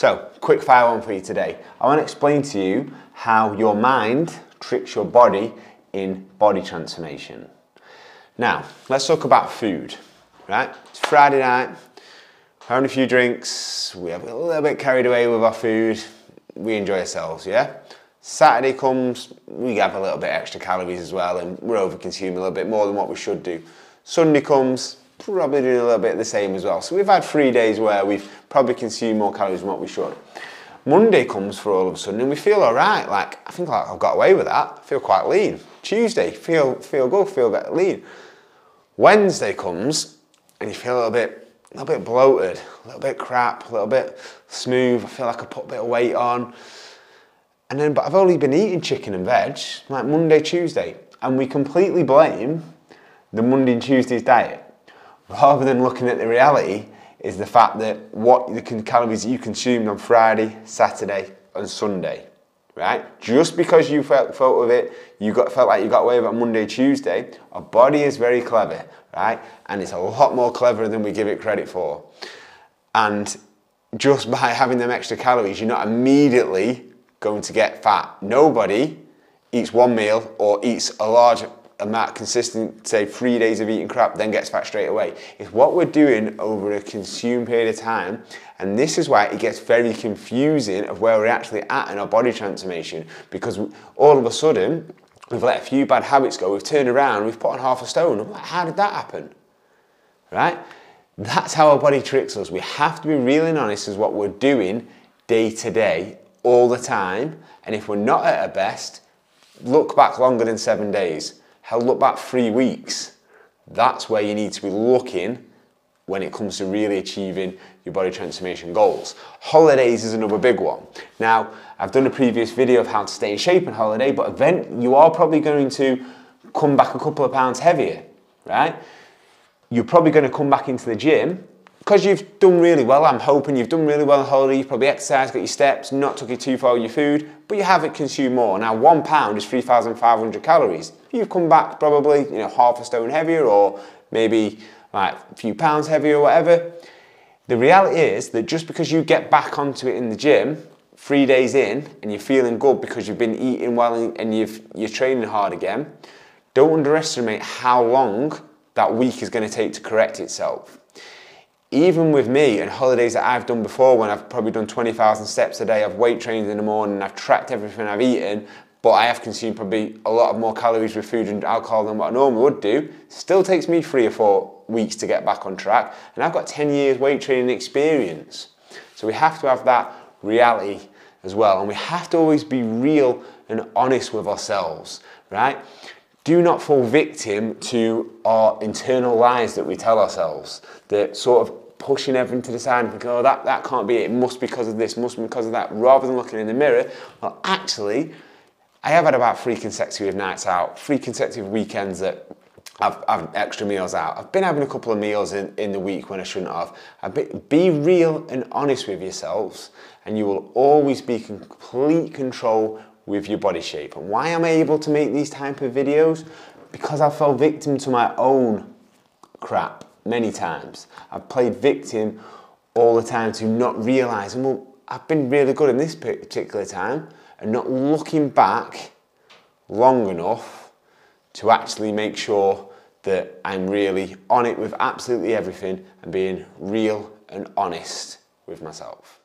So, quick fire one for you today. I want to explain to you how your mind tricks your body in body transformation. Now, let's talk about food, right? It's Friday night, having a few drinks, we have a little bit carried away with our food, we enjoy ourselves, yeah? Saturday comes, we have a little bit extra calories as well, and we're over consuming a little bit more than what we should do. Sunday comes, probably doing a little bit the same as well. So we've had three days where we've probably consumed more calories than what we should. Monday comes for all of a sudden and we feel all right. Like, I think like I've got away with that. I feel quite lean. Tuesday, feel, feel good, feel better lean. Wednesday comes and you feel a little bit, a little bit bloated, a little bit crap, a little bit smooth. I feel like I put a bit of weight on. And then, but I've only been eating chicken and veg like Monday, Tuesday. And we completely blame the Monday and Tuesday's diet rather than looking at the reality is the fact that what the calories you consumed on Friday, Saturday, and Sunday, right? Just because you felt, felt with it, you got felt like you got away with it on Monday, Tuesday. Our body is very clever, right? And it's a lot more clever than we give it credit for. And just by having them extra calories, you're not immediately going to get fat. Nobody eats one meal or eats a large amount consistent, say three days of eating crap, then gets fat straight away. It's what we're doing over a consumed period of time. And this is why it gets very confusing of where we're actually at in our body transformation because all of a sudden, we've let a few bad habits go, we've turned around, we've put on half a stone. I'm Like, how did that happen? Right? That's how our body tricks us. We have to be real and honest as what we're doing day to day, all the time. And if we're not at our best, look back longer than seven days held up back three weeks, that's where you need to be looking when it comes to really achieving your body transformation goals. Holidays is another big one. Now, I've done a previous video of how to stay in shape on holiday, but event you are probably going to come back a couple of pounds heavier, right? You're probably going to come back into the gym because you've done really well, I'm hoping you've done really well on holiday, you've probably exercised, got your steps, not took it too far with your food, but you haven't consumed more. Now, one pound is 3,500 calories. You've come back probably, you know, half a stone heavier or maybe like a few pounds heavier or whatever. The reality is that just because you get back onto it in the gym three days in and you're feeling good because you've been eating well and you've, you're training hard again, don't underestimate how long that week is going to take to correct itself even with me and holidays that I've done before when I've probably done 20,000 steps a day, I've weight trained in the morning, I've tracked everything I've eaten, but I have consumed probably a lot more calories with food and alcohol than what I normally would do. Still takes me three or four weeks to get back on track, and I've got 10 years weight training experience. So we have to have that reality as well, and we have to always be real and honest with ourselves, right? do not fall victim to our internal lies that we tell ourselves that sort of pushing everything to the side and thinking, oh, that, that can't be it. It must be because of this, must be because of that, rather than looking in the mirror. Well, actually, I have had about three consecutive nights out, three consecutive weekends that I've, I've extra meals out. I've been having a couple of meals in, in the week when I shouldn't have. I've been, be real and honest with yourselves, and you will always be complete control with your body shape. And why am I able to make these type of videos? Because I fell victim to my own crap many times. I've played victim all the time to not realizing, well, I've been really good in this particular time and not looking back long enough to actually make sure that I'm really on it with absolutely everything and being real and honest with myself.